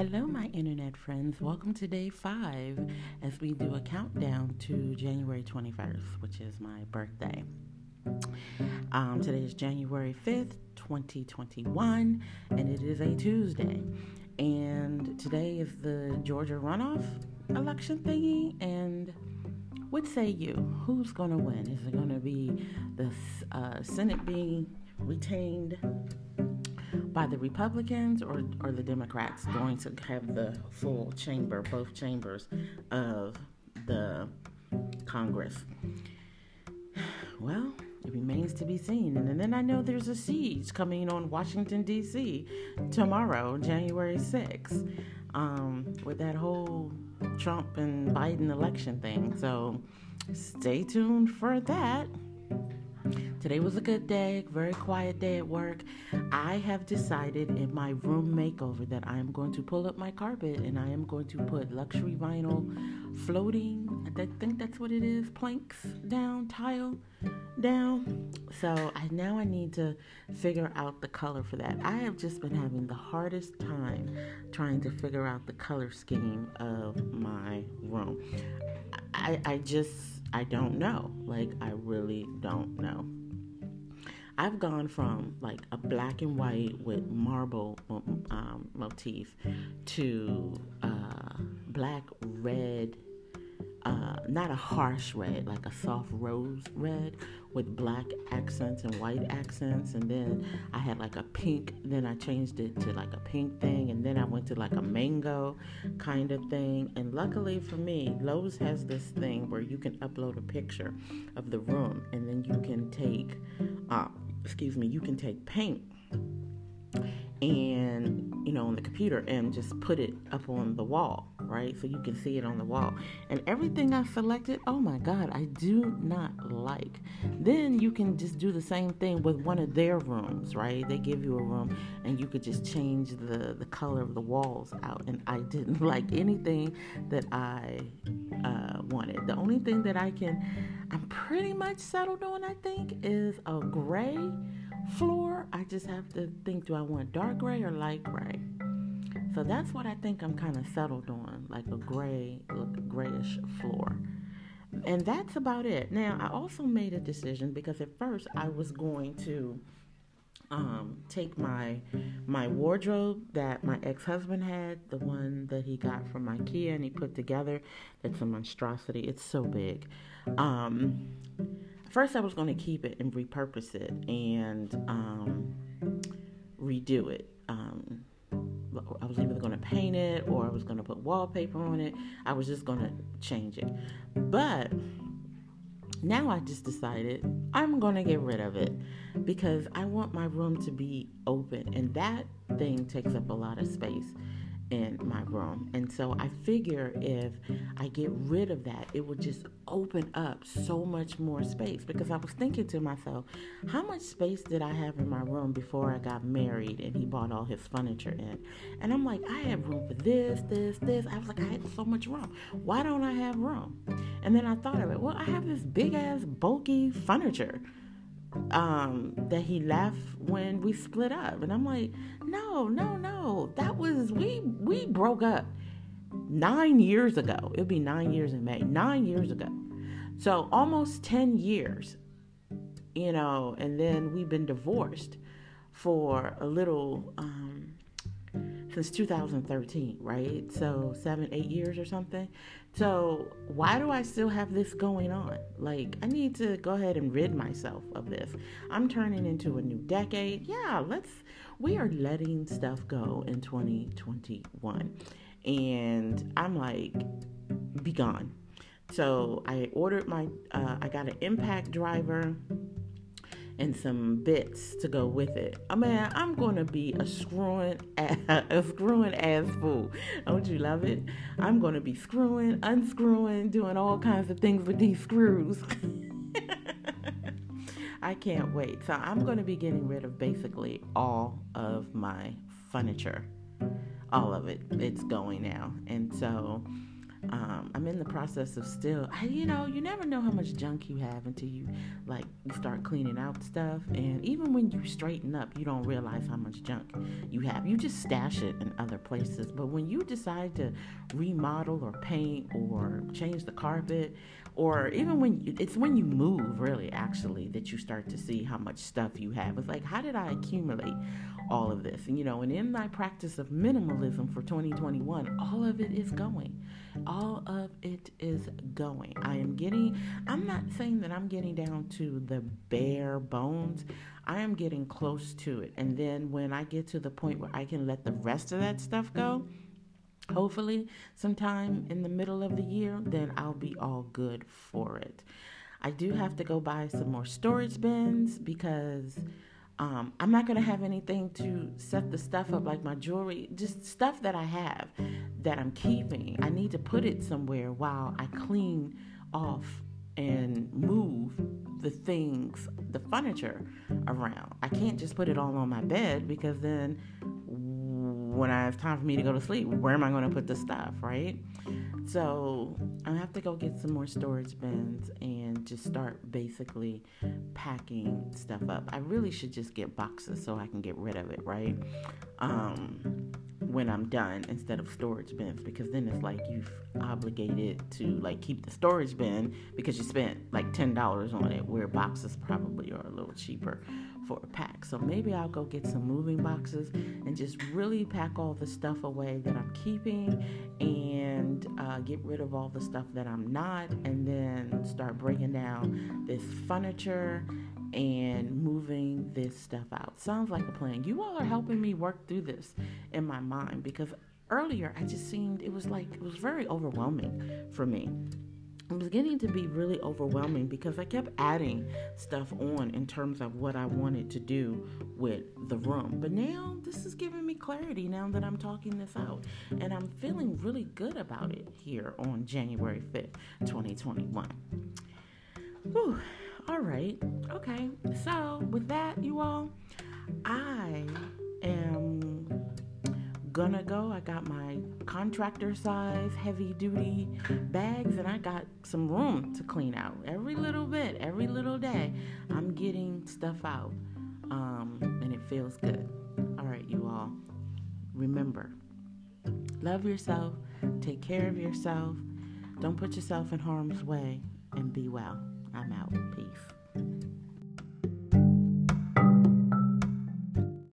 Hello, my internet friends. Welcome to day five as we do a countdown to January 21st, which is my birthday. Um, today is January 5th, 2021, and it is a Tuesday. And today is the Georgia runoff election thingy. And what say you? Who's going to win? Is it going to be the uh, Senate being retained by the Republicans or, or the Democrats going to have the full chamber, both chambers of the Congress? Well, it remains to be seen. And then I know there's a siege coming on Washington, D.C. tomorrow, January 6th, um, with that whole Trump and Biden election thing. So stay tuned for that. Today was a good day, very quiet day at work. I have decided in my room makeover that I am going to pull up my carpet and I am going to put luxury vinyl floating, I think that's what it is, planks down, tile down. So I now I need to figure out the color for that. I have just been having the hardest time trying to figure out the color scheme of my room. I, I just I don't know. Like I really don't know. I've gone from like a black and white with marble um, motif to uh, black, red, uh, not a harsh red, like a soft rose red with black accents and white accents. And then I had like a pink, then I changed it to like a pink thing. And then I went to like a mango kind of thing. And luckily for me, Lowe's has this thing where you can upload a picture of the room and then you can take uh, excuse me, you can take paint and you know on the computer and just put it up on the wall right? So you can see it on the wall. And everything i selected oh my god i do not like. Then you can just do the same thing with one of their rooms right? They give you a room and you could just change the the color of the walls out. And i didn't like anything that i uh, wanted. The only thing that i can i'm pretty much settled on i think is a gray floor, I just have to think do I want dark gray or light gray? So that's what I think I'm kind of settled on, like a gray, grayish floor. And that's about it. Now, I also made a decision because at first I was going to um, take my my wardrobe that my ex-husband had, the one that he got from IKEA and he put together. That's a monstrosity. It's so big. Um, first I was going to keep it and repurpose it and um, redo it. I was either going to paint it or I was going to put wallpaper on it. I was just going to change it. But now I just decided I'm going to get rid of it because I want my room to be open and that thing takes up a lot of space in my room. And so I figure if I get rid of that, it will just open up so much more space. Because I was thinking to myself, how much space did I have in my room before I got married and he bought all his furniture in? And I'm like, I have room for this, this, this. I was like, I had so much room. Why don't I have room? And then I thought of it, well, I have this big ass, bulky furniture um, that he left when we split up. And I'm like, no, no, no. That was we we broke up nine years ago. It'll be nine years in May. Nine years ago. So almost ten years, you know, and then we've been divorced for a little um, since 2013, right? So seven, eight years or something. So why do I still have this going on? Like, I need to go ahead and rid myself of this. I'm turning into a new decade. Yeah, let's, we are letting stuff go in 2021. And I'm like, be gone. So I ordered my, uh, I got an impact driver and some bits to go with it. I mean, I'm gonna be a screwing, a screwing ass fool. Don't you love it? I'm gonna be screwing, unscrewing, doing all kinds of things with these screws. I can't wait. So I'm gonna be getting rid of basically all of my furniture, all of it. It's going now, and so um, Um, I'm in the process of still, I, you know, you never know how much junk you have until you like you start cleaning out stuff. And even when you straighten up, you don't realize how much junk you have. You just stash it in other places. But when you decide to remodel or paint or change the carpet, or even when it's when you move, really, actually, that you start to see how much stuff you have. It's like, how did I accumulate all of this? And you know, and in my practice of minimalism for 2021, all of it is going all of it is going. I am getting, I'm not saying that I'm getting down to the bare bones. I am getting close to it. And then when I get to the point where I can let the rest of that stuff go, hopefully sometime in the middle of the year, then I'll be all good for it. I do have to go buy some more storage bins because um, I'm not going to have anything to set the stuff up like my jewelry, just stuff that I have that I'm keeping. I need to put it somewhere while I clean off and move the things, the furniture around. I can't just put it all on my bed because then when I have time for me to go to sleep, where am I going to put the stuff, right? So I have to go get some more storage bins and just start basically packing stuff up. I really should just get boxes so I can get rid of it, right? Um, when I'm done instead of storage bins because then it's like you've obligated to like keep the storage bin because you spent like ten dollars on it where boxes probably are a little cheaper for a pack. So maybe I'll go get some moving boxes and just really pack all the stuff away that I'm keeping and uh, get rid of all the stuff that I'm not, and then start breaking down this furniture and mm-hmm. moving this stuff out. Sounds like a plan. You all are helping me work through this in my mind because earlier I just seemed it was like it was very overwhelming for me. It was getting to be really overwhelming because I kept adding stuff on in terms of what I wanted to do with the room. But now this is giving me clarity now that I'm talking this out. And I'm feeling really good about it here on January 5th, 2021. Whew. All right. Okay. So, with that, you all, I am gonna go. I got my contractor size heavy duty bags and I got some room to clean out. Every little bit, every little day, I'm getting stuff out. Um, and it feels good. All right, you all. Remember, love yourself, take care of yourself, don't put yourself in harm's way, and be well. I'm out. Peace.